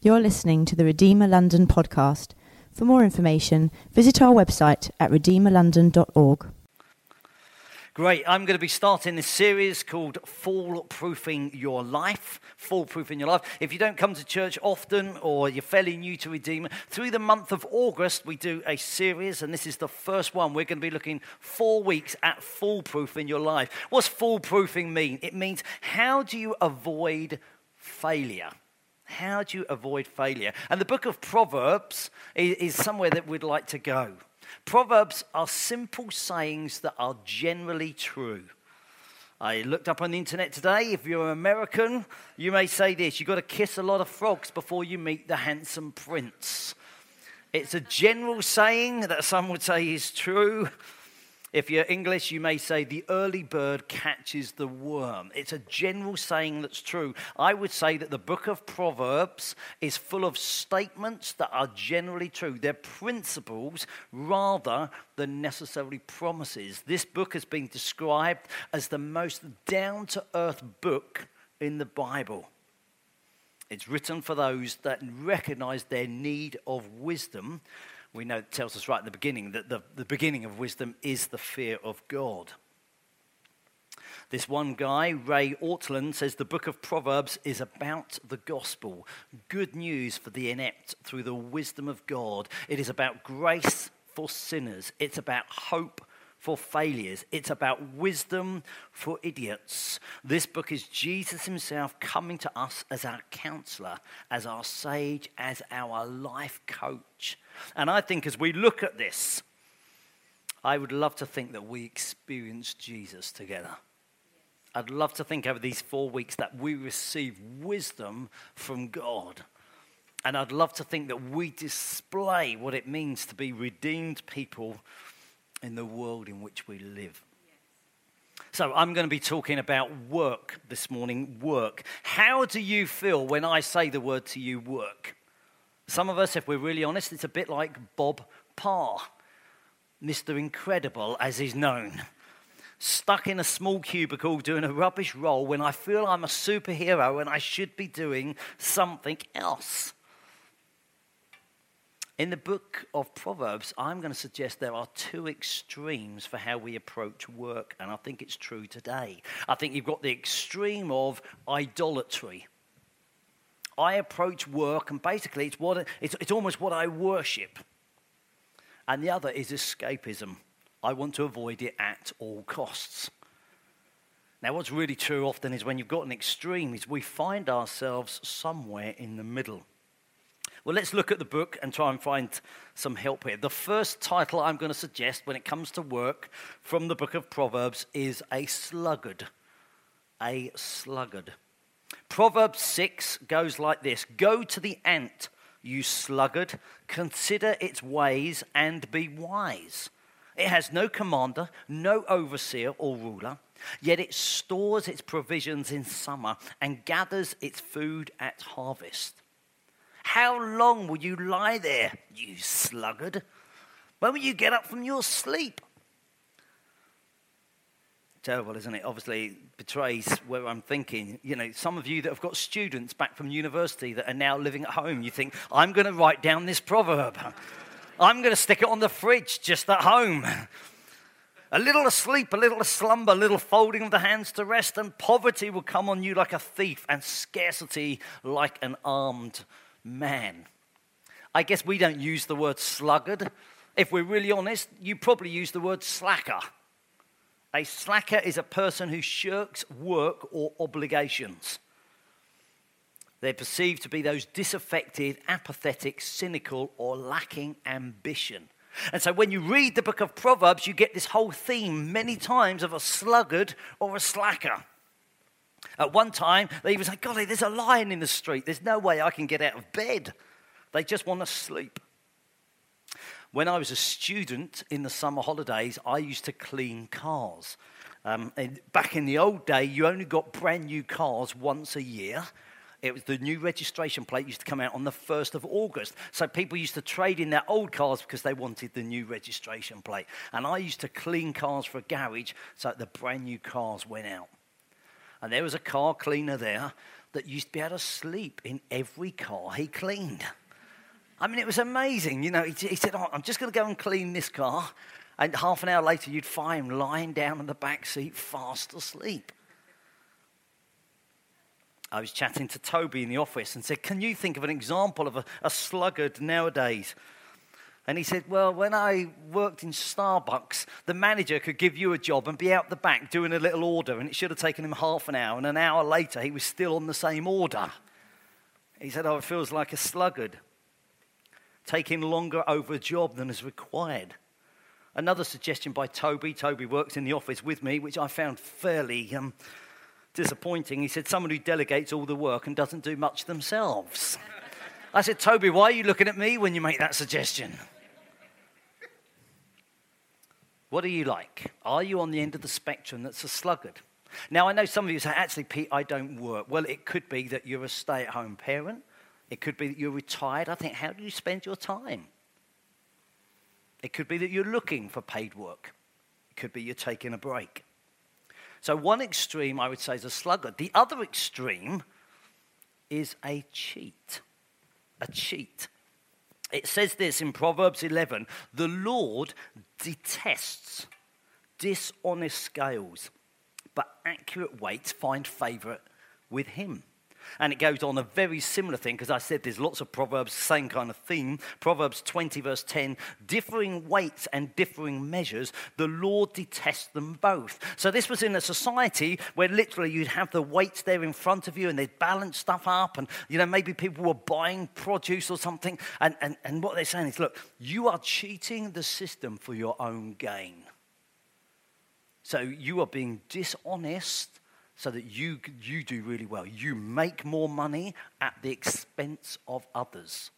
You're listening to the Redeemer London podcast. For more information, visit our website at redeemerlondon.org. Great. I'm going to be starting this series called Fall Proofing Your Life. Fall Proofing Your Life. If you don't come to church often or you're fairly new to Redeemer, through the month of August, we do a series, and this is the first one. We're going to be looking four weeks at Fall Proofing Your Life. What's Fall Proofing mean? It means how do you avoid failure? How do you avoid failure? And the book of Proverbs is, somewhere that we'd like to go. Proverbs are simple sayings that are generally true. I looked up on the internet today. If you're American, you may say this you've got to kiss a lot of frogs before you meet the handsome prince. It's a general saying that some would say is true. If you're English, you may say, the early bird catches the worm. It's a general saying that's true. I would say that the book of Proverbs is full of statements that are generally true. They're principles rather than necessarily promises. This book has been described as the most down to earth book in the Bible. It's written for those that recognize their need of wisdom we know it tells us right at the beginning that the, the beginning of wisdom is the fear of God. This one guy, Ray Ortlund, says the book of Proverbs is about the gospel, good news for the inept through the wisdom of God. It is about grace for sinners, it's about hope for failures. It's about wisdom for idiots. This book is Jesus himself coming to us as our counselor, as our sage, as our life coach. And I think as we look at this, I would love to think that we experience Jesus together. I'd love to think over these four weeks that we receive wisdom from God. And I'd love to think that we display what it means to be redeemed people in the world in which we live. So, I'm going to be talking about work this morning. Work. How do you feel when I say the word to you, work? Some of us, if we're really honest, it's a bit like Bob Parr, Mr. Incredible as he's known. Stuck in a small cubicle doing a rubbish role when I feel I'm a superhero and I should be doing something else. In the book of Proverbs, I'm going to suggest there are two extremes for how we approach work, and I think it's true today. I think you've got the extreme of idolatry. I approach work, and basically, it's, what, it's, it's almost what I worship. And the other is escapism. I want to avoid it at all costs. Now, what's really true often is when you've got an extreme, is we find ourselves somewhere in the middle. Well, let's look at the book and try and find some help here. The first title I'm going to suggest when it comes to work from the book of Proverbs is A Sluggard. A Sluggard. Proverbs 6 goes like this Go to the ant, you sluggard, consider its ways and be wise. It has no commander, no overseer or ruler, yet it stores its provisions in summer and gathers its food at harvest. How long will you lie there, you sluggard? When will you get up from your sleep? Terrible, isn't it? Obviously, betrays where I'm thinking. You know, some of you that have got students back from university that are now living at home, you think, I'm going to write down this proverb. I'm going to stick it on the fridge just at home. A little asleep, a little slumber, a little folding of the hands to rest, and poverty will come on you like a thief, and scarcity like an armed man. I guess we don't use the word sluggard. If we're really honest, you probably use the word slacker. A slacker is a person who shirks work or obligations. They're perceived to be those disaffected, apathetic, cynical, or lacking ambition. And so when you read the book of Proverbs, you get this whole theme many times of a sluggard or a slacker. At one time, they even say, Golly, there's a lion in the street. There's no way I can get out of bed. They just want to sleep. When I was a student in the summer holidays, I used to clean cars. Um, back in the old day, you only got brand new cars once a year. It was the new registration plate used to come out on the 1st of August. So people used to trade in their old cars because they wanted the new registration plate. And I used to clean cars for a garage so the brand new cars went out and there was a car cleaner there that used to be able to sleep in every car he cleaned. I mean, it was amazing. You know, he, he said, oh, I'm just going to go and clean this car. And half an hour later, you'd find him lying down in the back seat, fast asleep. I was chatting to Toby in the office and said, Can you think of an example of a, a sluggard nowadays? And he said, Well, when I worked in Starbucks, the manager could give you a job and be out the back doing a little order, and it should have taken him half an hour. And an hour later, he was still on the same order. He said, Oh, it feels like a sluggard, taking longer over a job than is required. Another suggestion by Toby. Toby works in the office with me, which I found fairly um, disappointing. He said, Someone who delegates all the work and doesn't do much themselves. I said, Toby, why are you looking at me when you make that suggestion? What are you like? Are you on the end of the spectrum that's a sluggard? Now, I know some of you say, actually, Pete, I don't work. Well, it could be that you're a stay at home parent. It could be that you're retired. I think, how do you spend your time? It could be that you're looking for paid work. It could be you're taking a break. So, one extreme, I would say, is a sluggard. The other extreme is a cheat. A cheat. It says this in Proverbs 11 the Lord detests dishonest scales, but accurate weights find favor with him. And it goes on a very similar thing because I said there's lots of Proverbs, same kind of theme. Proverbs 20, verse 10 differing weights and differing measures, the Lord detests them both. So this was in a society where literally you'd have the weights there in front of you and they'd balance stuff up. And, you know, maybe people were buying produce or something. And, and, and what they're saying is, look, you are cheating the system for your own gain. So you are being dishonest so that you, you do really well. You make more money at the expense of others.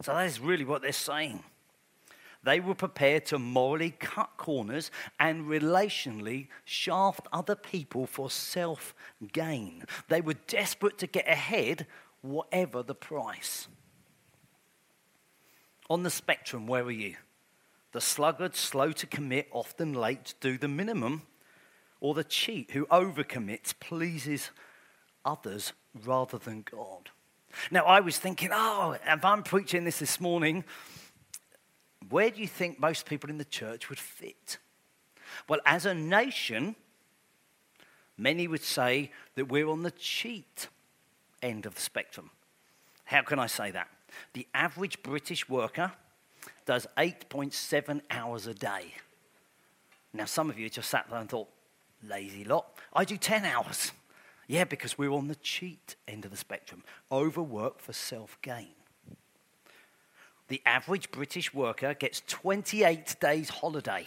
So that is really what they're saying. They were prepared to morally cut corners and relationally shaft other people for self gain. They were desperate to get ahead, whatever the price. On the spectrum, where are you? The sluggard, slow to commit, often late to do the minimum, or the cheat who overcommits pleases others rather than God. Now, I was thinking, oh, if I'm preaching this this morning, where do you think most people in the church would fit? Well, as a nation, many would say that we're on the cheat end of the spectrum. How can I say that? The average British worker does 8.7 hours a day. Now, some of you just sat there and thought, Lazy lot. I do 10 hours. Yeah, because we're on the cheat end of the spectrum. Overwork for self gain. The average British worker gets 28 days holiday.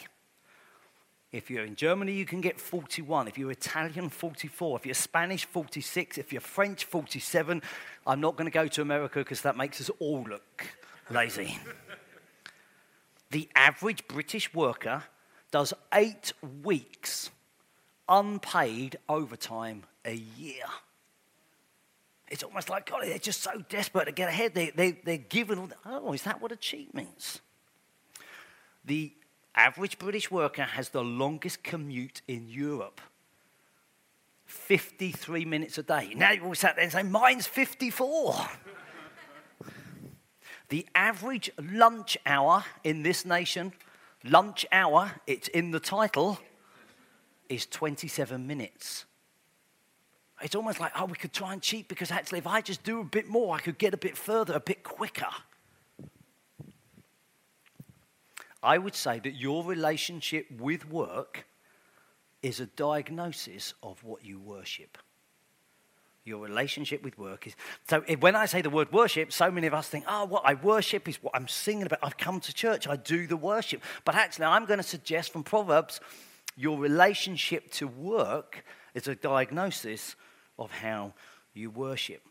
If you're in Germany, you can get 41. If you're Italian, 44. If you're Spanish, 46. If you're French, 47. I'm not going to go to America because that makes us all look lazy. the average British worker does eight weeks unpaid overtime a year. It's almost like, God, they're just so desperate to get ahead. They, they, they're given, oh, is that what a cheat means? The average British worker has the longest commute in Europe 53 minutes a day. Now you all sat there and say, mine's 54. the average lunch hour in this nation, lunch hour, it's in the title, is 27 minutes. It's almost like, oh, we could try and cheat because actually, if I just do a bit more, I could get a bit further, a bit quicker. I would say that your relationship with work is a diagnosis of what you worship. Your relationship with work is. So, if, when I say the word worship, so many of us think, oh, what I worship is what I'm singing about. I've come to church, I do the worship. But actually, I'm going to suggest from Proverbs your relationship to work is a diagnosis of how you worship.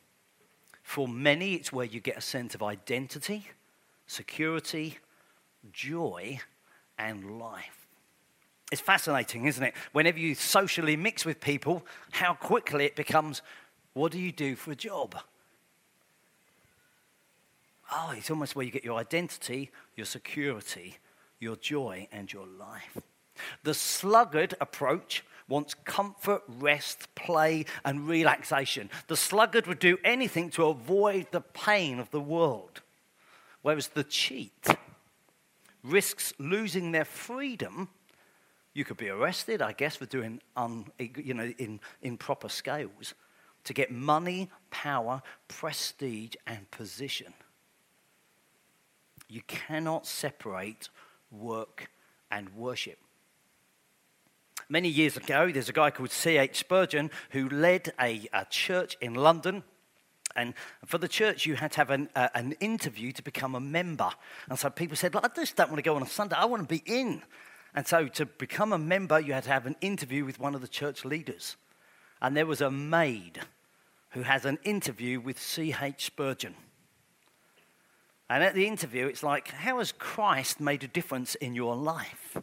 For many, it's where you get a sense of identity, security, joy, and life. It's fascinating, isn't it? Whenever you socially mix with people, how quickly it becomes what do you do for a job? Oh, it's almost where you get your identity, your security, your joy, and your life. The sluggard approach wants comfort, rest, play, and relaxation. The sluggard would do anything to avoid the pain of the world, whereas the cheat risks losing their freedom. You could be arrested, I guess, for doing un, you know, in improper scales to get money, power, prestige, and position. You cannot separate work and worship. Many years ago, there's a guy called C.H. Spurgeon who led a, a, church in London. And for the church, you had to have an, uh, an interview to become a member. And so people said, I just don't want to go on a Sunday, I want to be in. And so to become a member, you had to have an interview with one of the church leaders. And there was a maid who has an interview with C.H. Spurgeon. And at the interview, it's like, How has Christ made a difference in your life?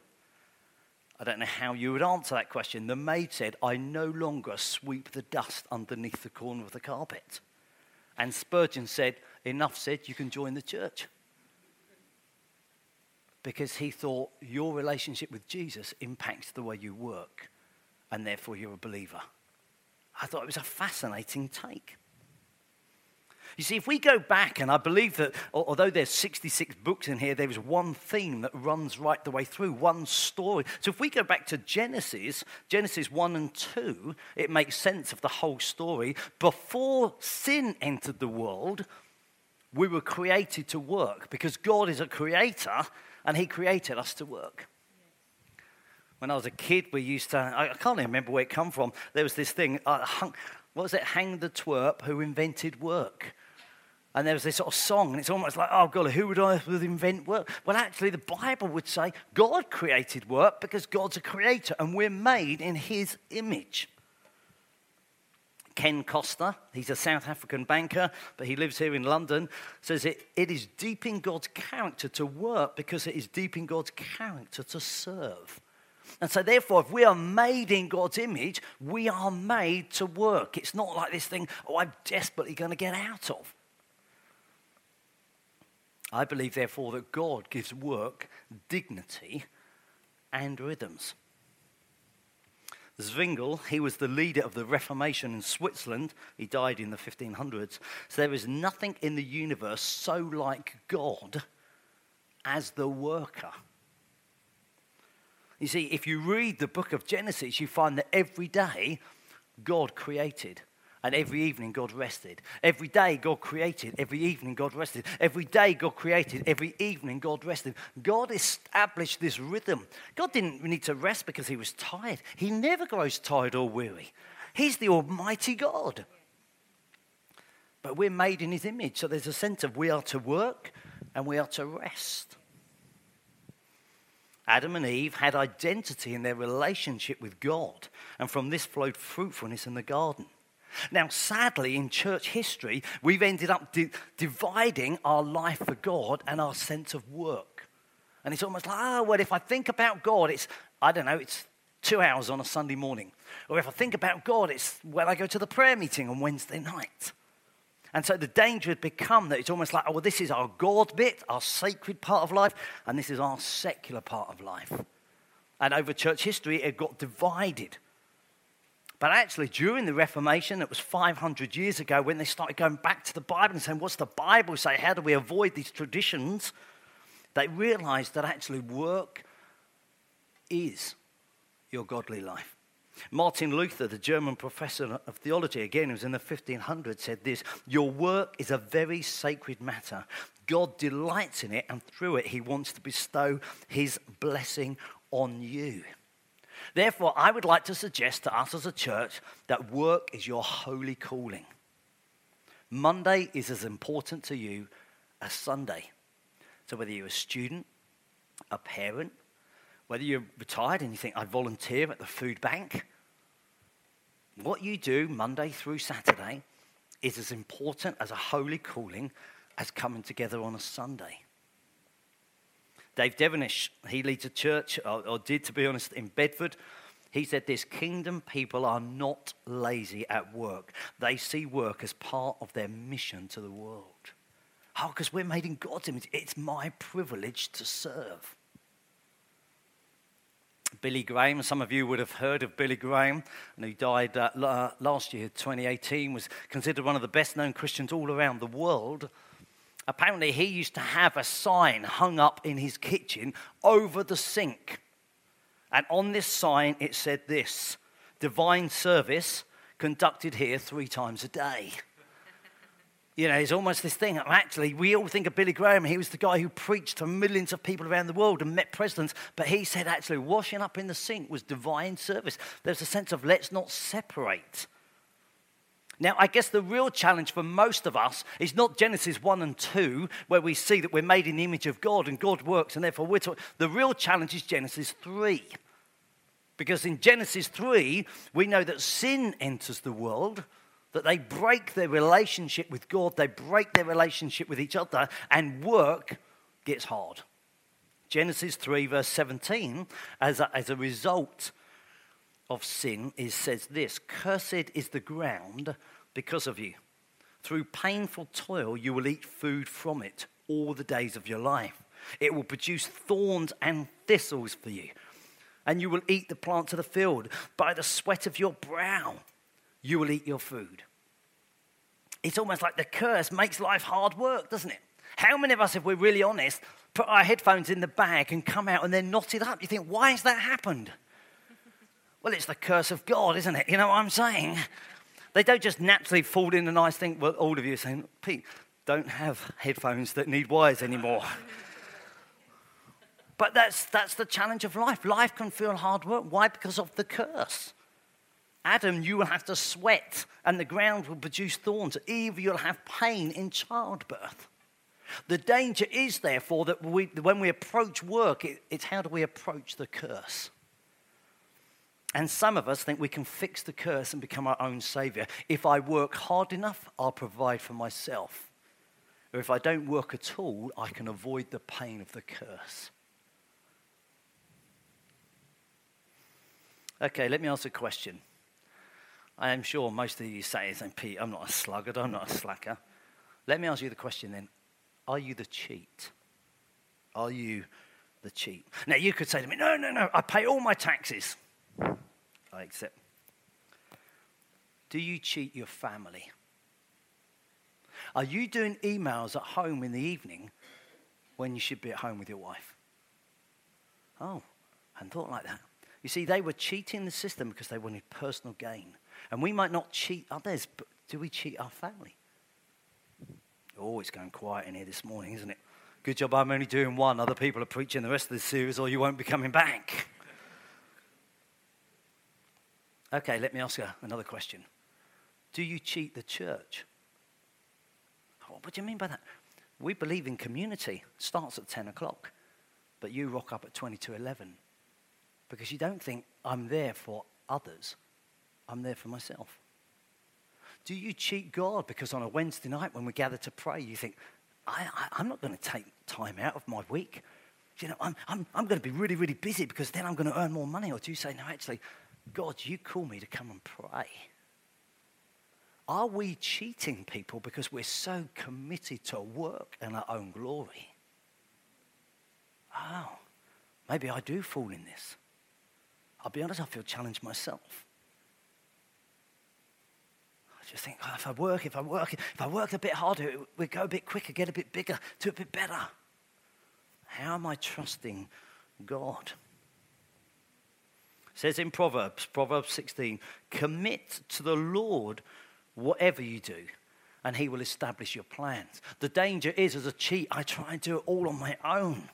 I don't know how you would answer that question. The maid said, I no longer sweep the dust underneath the corner of the carpet. And Spurgeon said, Enough said, you can join the church. Because he thought your relationship with Jesus impacts the way you work, and therefore you're a believer. I thought it was a fascinating take. You see, if we go back, and I believe that although there's 66 books in here, there is one theme that runs right the way through, one story. So if we go back to Genesis, Genesis 1 and 2, it makes sense of the whole story. Before sin entered the world, we were created to work because God is a creator and He created us to work. When I was a kid, we used to, I can't even remember where it come from. There was this thing, uh, hung, what was it, Hang the Twerp who invented work. And there was this sort of song, and it's almost like, oh, God, who would I would invent work? Well, actually, the Bible would say God created work because God's a creator and we're made in his image. Ken Costa, he's a South African banker, but he lives here in London, says it, it is deep in God's character to work because it is deep in God's character to serve. And so, therefore, if we are made in God's image, we are made to work. It's not like this thing, oh, I'm desperately going to get out of. I believe, therefore, that God gives work dignity and rhythms. Zwingli, he was the leader of the Reformation in Switzerland. He died in the 1500s. So there is nothing in the universe so like God as the worker. You see, if you read the book of Genesis, you find that every day God created. And every evening, God rested. Every day, God created. Every evening, God rested. Every day, God created. Every evening, God rested. God established this rhythm. God didn't need to rest because he was tired. He never grows tired or weary. He's the Almighty God. But we're made in his image. So there's a sense of we are to work and we are to rest. Adam and Eve had identity in their relationship with God, and from this flowed fruitfulness in the garden. Now, sadly, in church history, we've ended up di- dividing our life for God and our sense of work. And it's almost like, oh, well, if I think about God, it's, I don't know, it's two hours on a Sunday morning. Or if I think about God, it's when I go to the prayer meeting on Wednesday night. And so the danger had become that it's almost like, oh, well, this is our God bit, our sacred part of life, and this is our secular part of life. And over church history, it got divided. But actually, during the Reformation, it was 500 years ago when they started going back to the Bible and saying, What's the Bible say? How do we avoid these traditions? They realized that actually work is your godly life. Martin Luther, the German professor of theology, again, who was in the 1500s, said this Your work is a very sacred matter. God delights in it, and through it, he wants to bestow his blessing on you. Therefore, I would like to suggest to us as a church that work is your holy calling. Monday is as important to you as Sunday. So, whether you're a student, a parent, whether you're retired and you think, I'd volunteer at the food bank, what you do Monday through Saturday is as important as a holy calling as coming together on a Sunday. Dave Devenish, he leads a church, or, or did to be honest, in Bedford. He said this kingdom people are not lazy at work. They see work as part of their mission to the world. How? Oh, because we're made in God's image. It's my privilege to serve. Billy Graham. Some of you would have heard of Billy Graham, and who died uh, last year, 2018, was considered one of the best known Christians all around the world. Apparently, he used to have a sign hung up in his kitchen over the sink. And on this sign, it said this Divine service conducted here three times a day. You know, it's almost this thing. Actually, we all think of Billy Graham. He was the guy who preached to millions of people around the world and met presidents. But he said, actually, washing up in the sink was divine service. There's a sense of let's not separate. Now, I guess the real challenge for most of us is not Genesis 1 and 2, where we see that we're made in the image of God and God works, and therefore we're taught. The real challenge is Genesis 3. Because in Genesis 3, we know that sin enters the world that they break their relationship with God, they break their relationship with each other, and work gets hard. Genesis 3, verse 17, as a, as a result of sin, is, says this Cursed is the ground because of you. Through painful toil, you will eat food from it all the days of your life. It will produce thorns and thistles for you, and you will eat the plants of the field. By the sweat of your brow, you will eat your food. It's almost like the curse makes life hard work, doesn't it? How many of us, if we're really honest, put our headphones in the bag and come out and they're knotted up? You think, why has that happened? Well, it's the curse of God, isn't it? You know what I'm saying? They don't just naturally fall in, and I think, well, all of you are saying, Pete, don't have headphones that need wires anymore. but that's, that's the challenge of life. Life can feel hard work. Why? Because of the curse. Adam, you will have to sweat and the ground will produce thorns. Eve, you'll have pain in childbirth. The danger is, therefore, that we, when we approach work, it, it's how do we approach the curse? And some of us think we can fix the curse and become our own savior. If I work hard enough, I'll provide for myself. Or if I don't work at all, I can avoid the pain of the curse. Okay, let me ask a question. I am sure most of you say, Pete, I'm not a sluggard, I'm not a slacker. Let me ask you the question then Are you the cheat? Are you the cheat? Now, you could say to me, No, no, no, I pay all my taxes. Do you cheat your family? Are you doing emails at home in the evening when you should be at home with your wife? Oh, I thought like that. You see, they were cheating the system because they wanted personal gain. And we might not cheat others, but do we cheat our family? Oh, it's going quiet in here this morning, isn't it? Good job I'm only doing one. Other people are preaching the rest of the series, or you won't be coming back. Okay, let me ask you another question. Do you cheat the church? Oh, what do you mean by that? We believe in community. Starts at 10 o'clock, but you rock up at 20 to 11 because you don't think I'm there for others. I'm there for myself. Do you cheat God because on a Wednesday night when we gather to pray, you think, I, am not going to take time out of my week? You know, I'm, I'm, I'm going to be really, really busy because then I'm going to earn more money. Or do you say, no, actually, God, you call me to come and pray? Are we cheating people because we're so committed to work and our own glory? Oh, maybe I do fall in this. I'll be honest, I feel challenged myself I just think, oh, if I work, if I work, if I work a bit harder, we go a bit quicker, get a bit bigger, do a bit better. How am I trusting God? Says in Proverbs, Proverbs 16, commit to the Lord whatever you do, and he will establish your plans. The danger is, as a cheat, I try and do it all on my own.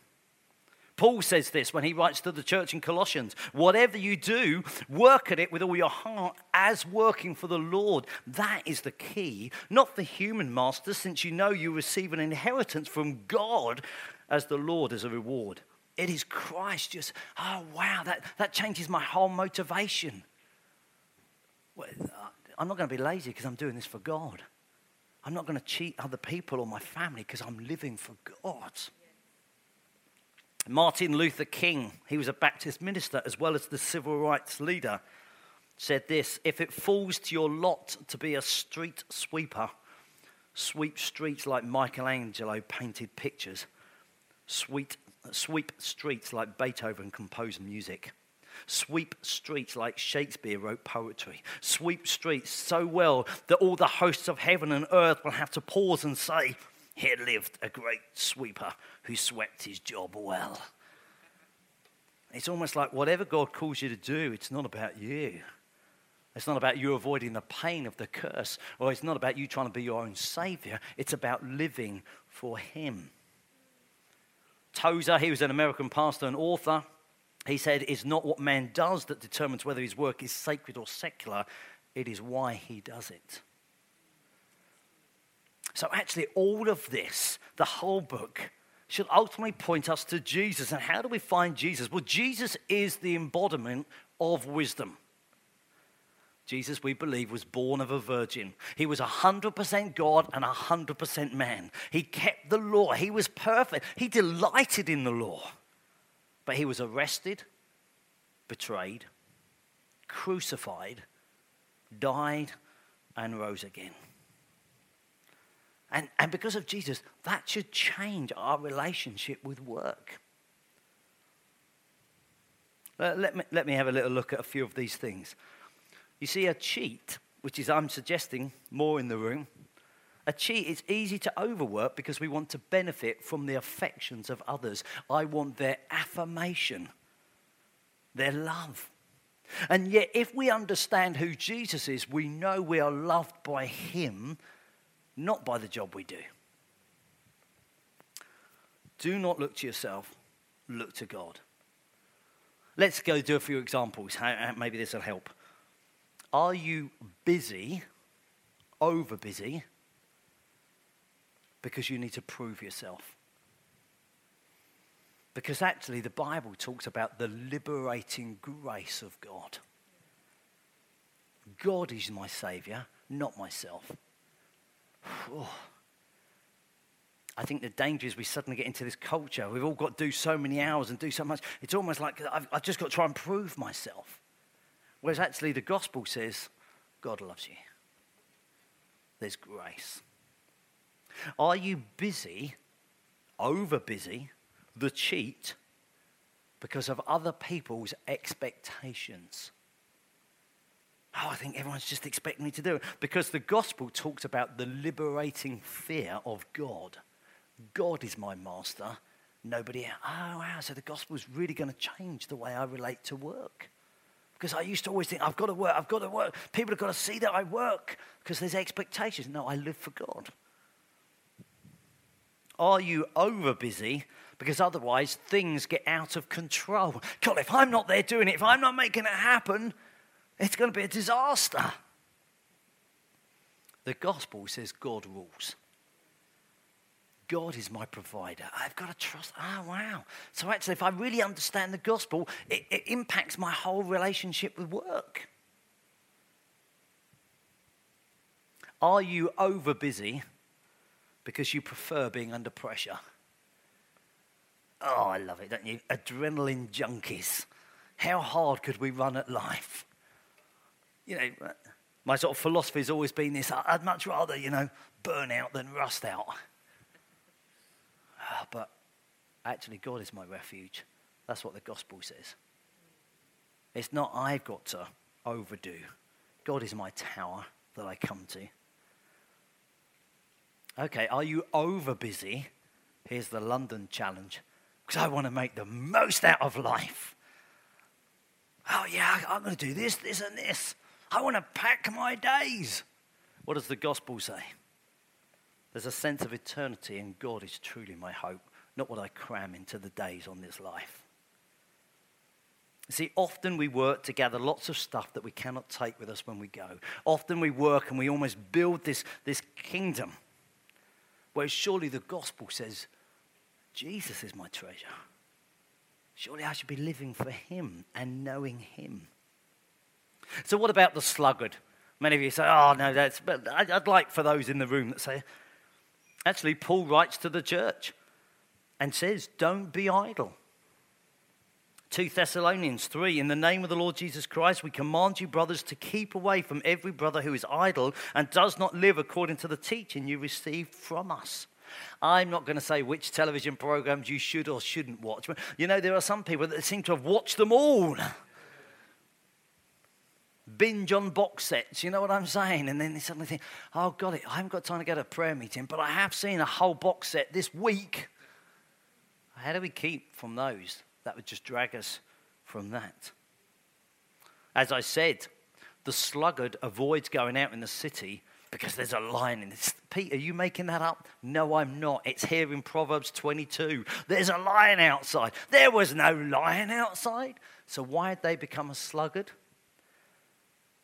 Paul says this when he writes to the church in Colossians whatever you do, work at it with all your heart as working for the Lord. That is the key, not the human master, since you know you receive an inheritance from God as the Lord as a reward. It is Christ just, oh wow, that, that changes my whole motivation. Uh, I'm not going to be lazy because I'm doing this for God. I'm not going to cheat other people or my family because I'm living for God. Martin Luther King, he was a Baptist minister as well as the civil rights leader, said this If it falls to your lot to be a street sweeper, sweep streets like Michelangelo painted pictures, sweep, sweep streets like Beethoven composed music. Sweep streets like Shakespeare wrote poetry. Sweep streets so well that all the hosts of heaven and earth will have to pause and say, Here lived a great sweeper who swept his job well. It's almost like whatever God calls you to do, it's not about you. It's not about you avoiding the pain of the curse, or it's not about you trying to be your own savior. It's about living for Him. Tozer, he was an American pastor and author. He said, It's not what man does that determines whether his work is sacred or secular, it is why he does it. So, actually, all of this, the whole book, should ultimately point us to Jesus. And how do we find Jesus? Well, Jesus is the embodiment of wisdom. Jesus, we believe, was born of a virgin. He was 100% God and 100% man. He kept the law. He was perfect. He delighted in the law. But he was arrested, betrayed, crucified, died, and rose again. And, and because of Jesus, that should change our relationship with work. Uh, let, me, let me have a little look at a few of these things. You see, a cheat, which is, I'm suggesting, more in the room, a cheat is easy to overwork because we want to benefit from the affections of others. I want their affirmation, their love. And yet, if we understand who Jesus is, we know we are loved by Him not by the job we do. Do not look to yourself, look to God. Let's go do a few examples. Maybe this will help. Are you busy, over busy, because you need to prove yourself? Because actually, the Bible talks about the liberating grace of God. God is my Savior, not myself. Oh. I think the danger is we suddenly get into this culture. We've all got to do so many hours and do so much. It's almost like I've, I've just got to try and prove myself. Whereas actually, the gospel says God loves you, there's grace. Are you busy, over busy, the cheat, because of other people's expectations? Oh, I think everyone's just expecting me to do it. Because the gospel talks about the liberating fear of God. God is my master, nobody else. Oh, wow. So the gospel is really going to change the way I relate to work. Because I used to always think, I've got to work, I've got to work. People have got to see that I work because there's expectations. No, I live for God. Are you over busy? Because otherwise things get out of control. God, if I'm not there doing it, if I'm not making it happen, it's going to be a disaster. The gospel says God rules. God is my provider. I've got to trust. Oh, wow. So, actually, if I really understand the gospel, it, it impacts my whole relationship with work. Are you over busy because you prefer being under pressure? Oh, I love it, don't you? Adrenaline junkies. How hard could we run at life? you know, my sort of philosophy has always been this I'd much rather, you know, burn out than rust out. Ah, but actually, God is my refuge. That's what the gospel says. It's not I've got to overdo, God is my tower that I come to. Okay, are you over busy? Here's the London challenge because I want to make the most out of life. Oh, yeah, I'm going to do this, this, and this. I want to pack my days. What does the gospel say? There's a sense of eternity, and God is truly my hope, not what I cram into the days on this life. See, often we work to gather lots of stuff that we cannot take with us when we go. Often we work and we almost build this, this kingdom. where surely the gospel says, Jesus is my treasure. Surely I should be living for him and knowing him. So, what about the sluggard? Many of you say, oh, no, that's, but I'd like for those in the room that say, actually, Paul writes to the church and says, don't be idle. 2 Thessalonians 3 In the name of the Lord Jesus Christ, we command you, brothers, to keep away from every brother who is idle and does not live according to the teaching you received from us. I'm not going to say which television programs you should or shouldn't watch. You know, there are some people that seem to have watched them all. Binge on box sets. You know what I'm saying? And then they suddenly think, oh, got it. I haven't got time to go to a prayer meeting, but I have seen a whole box set this week. How do we keep from those? That would just drag us from that. As I said, the sluggard avoids going out in the city because there's a lion in this. Pete, are you making that up? No, I'm not. It's here in Proverbs 22. There's a lion outside. There was no lion outside. So why had they become a sluggard?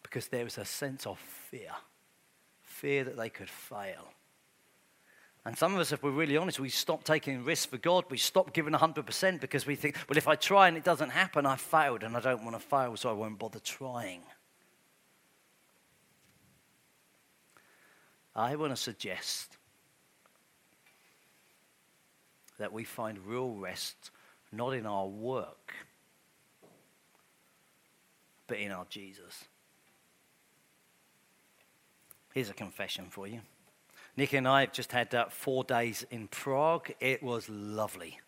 Because there was a sense of fear fear that they could fail. And some of us, if we're really honest, we stop taking risks for God. We stop giving 100% because we think, well, if I try and it doesn't happen, I failed and I don't want to fail, so I won't bother trying. I want to suggest that we find real rest not in our work, but in our Jesus. Here's a confession for you. Nick and I have just had uh, four days in Prague. It was lovely.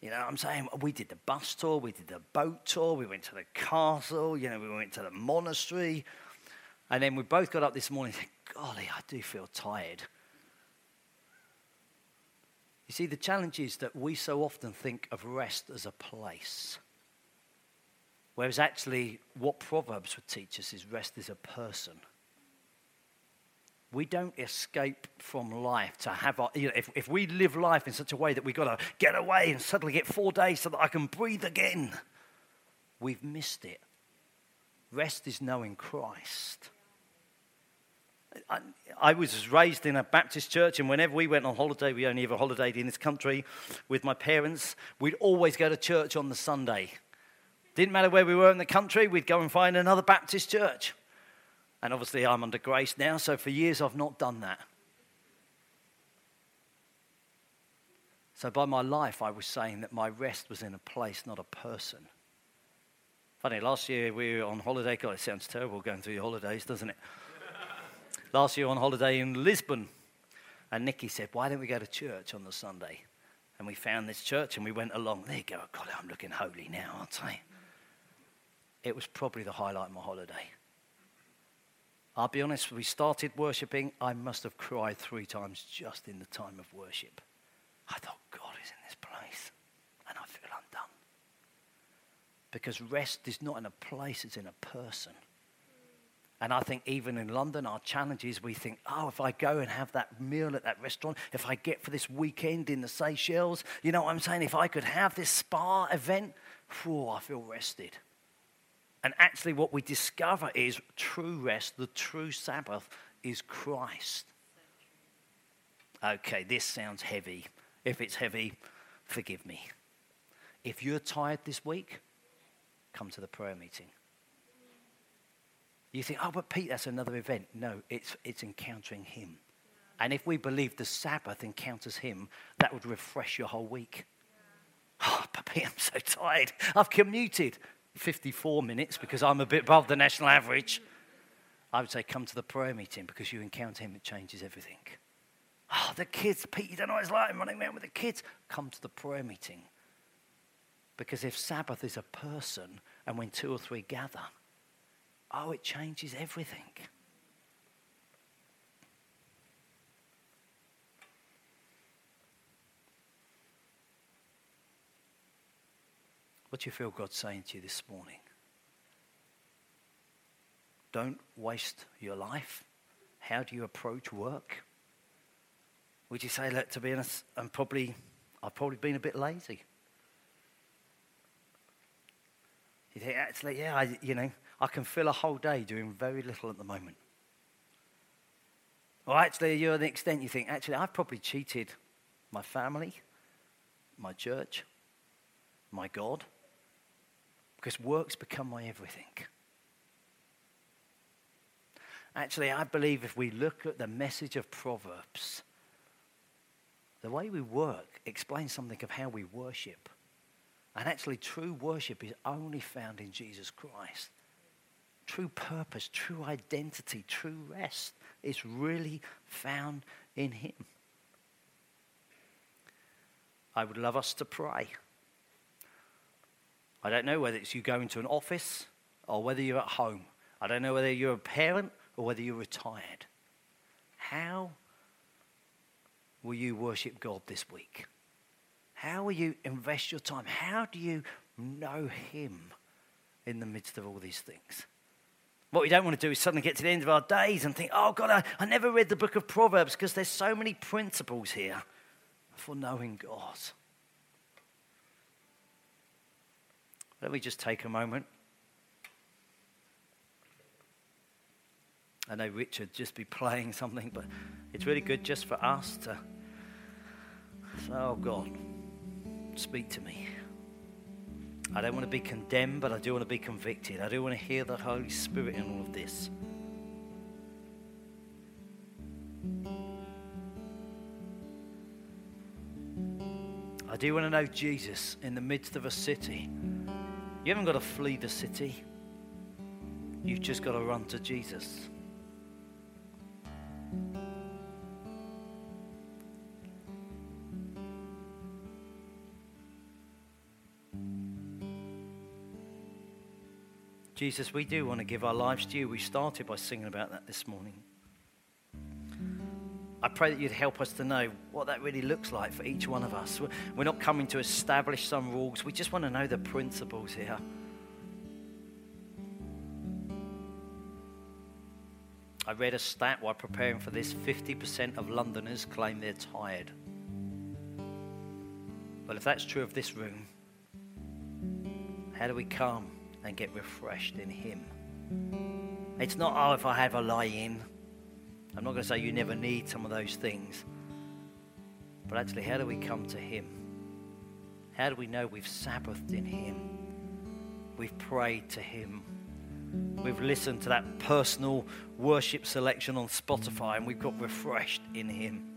You know, what I'm saying we did the bus tour, we did the boat tour, we went to the castle, you know, we went to the monastery. And then we both got up this morning and said, Golly, I do feel tired. You see, the challenge is that we so often think of rest as a place. Whereas actually, what Proverbs would teach us is rest is a person. We don't escape from life to have our, you know, if, if we live life in such a way that we've got to get away and suddenly get four days so that I can breathe again, we've missed it. Rest is knowing Christ. I, I, was raised in a Baptist church, and whenever we went on holiday, we only ever holidayed in this country with my parents, we'd always go to church on the Sunday. Didn't matter where we were in the country, we'd go and find another Baptist church. And obviously, I'm under grace now, so for years I've not done that. So, by my life, I was saying that my rest was in a place, not a person. Funny, last year we were on holiday. God, it sounds terrible going through your holidays, doesn't it? last year on holiday in Lisbon. And Nikki said, Why don't we go to church on the Sunday? And we found this church and we went along. There you go. God, I'm looking holy now, aren't I? It was probably the highlight of my holiday. I'll be honest, we started worshipping. I must have cried three times just in the time of worship. I thought, God is in this place, and I feel undone. Because rest is not in a place, it's in a person. And I think even in London, our challenge is we think, oh, if I go and have that meal at that restaurant, if I get for this weekend in the Seychelles, you know what I'm saying? If I could have this spa event, whew, I feel rested. And actually, what we discover is true rest, the true Sabbath, is Christ. Okay, this sounds heavy. If it's heavy, forgive me. If you're tired this week, come to the prayer meeting. You think, oh, but Pete, that's another event. No, it's, it's encountering Him. And if we believe the Sabbath encounters Him, that would refresh your whole week. Oh, but Pete, I'm so tired. I've commuted. 54 minutes because I'm a bit above the national average, I would say come to the prayer meeting because you encounter him, it changes everything. Oh, the kids, Pete, you don't know what it's like running around with the kids. Come to the prayer meeting. Because if Sabbath is a person and when two or three gather, oh, it changes everything. What do you feel God's saying to you this morning? Don't waste your life. How do you approach work? Would you say, look, to be honest, I'm probably, I've probably been a bit lazy. You think, actually, yeah, I, you know, I can fill a whole day doing very little at the moment. Or actually, you're the extent you think, actually, I've probably cheated my family, my church, my God. Because works become my everything. Actually, I believe if we look at the message of Proverbs, the way we work explains something of how we worship. And actually, true worship is only found in Jesus Christ. True purpose, true identity, true rest is really found in Him. I would love us to pray. I don't know whether it's you going to an office or whether you're at home. I don't know whether you're a parent or whether you're retired. How will you worship God this week? How will you invest your time? How do you know Him in the midst of all these things? What we don't want to do is suddenly get to the end of our days and think, oh God, I, I never read the book of Proverbs because there's so many principles here for knowing God. Let me just take a moment. I know Richard just be playing something, but it's really good just for us to say, oh God, speak to me. I don't want to be condemned, but I do want to be convicted. I do want to hear the Holy Spirit in all of this. I do want to know Jesus in the midst of a city. You haven't got to flee the city, you've just got to run to Jesus. Jesus, we do want to give our lives to you. We started by singing about that this morning. I pray that you'd help us to know what that really looks like for each one of us. We're not coming to establish some rules, we just want to know the principles here. I read a stat while preparing for this 50% of Londoners claim they're tired. Well, if that's true of this room, how do we come and get refreshed in Him. It's not, oh, if I have a lie in. I'm not going to say you never need some of those things. But actually, how do we come to Him? How do we know we've Sabbathed in Him? We've prayed to Him. We've listened to that personal worship selection on Spotify and we've got refreshed in Him.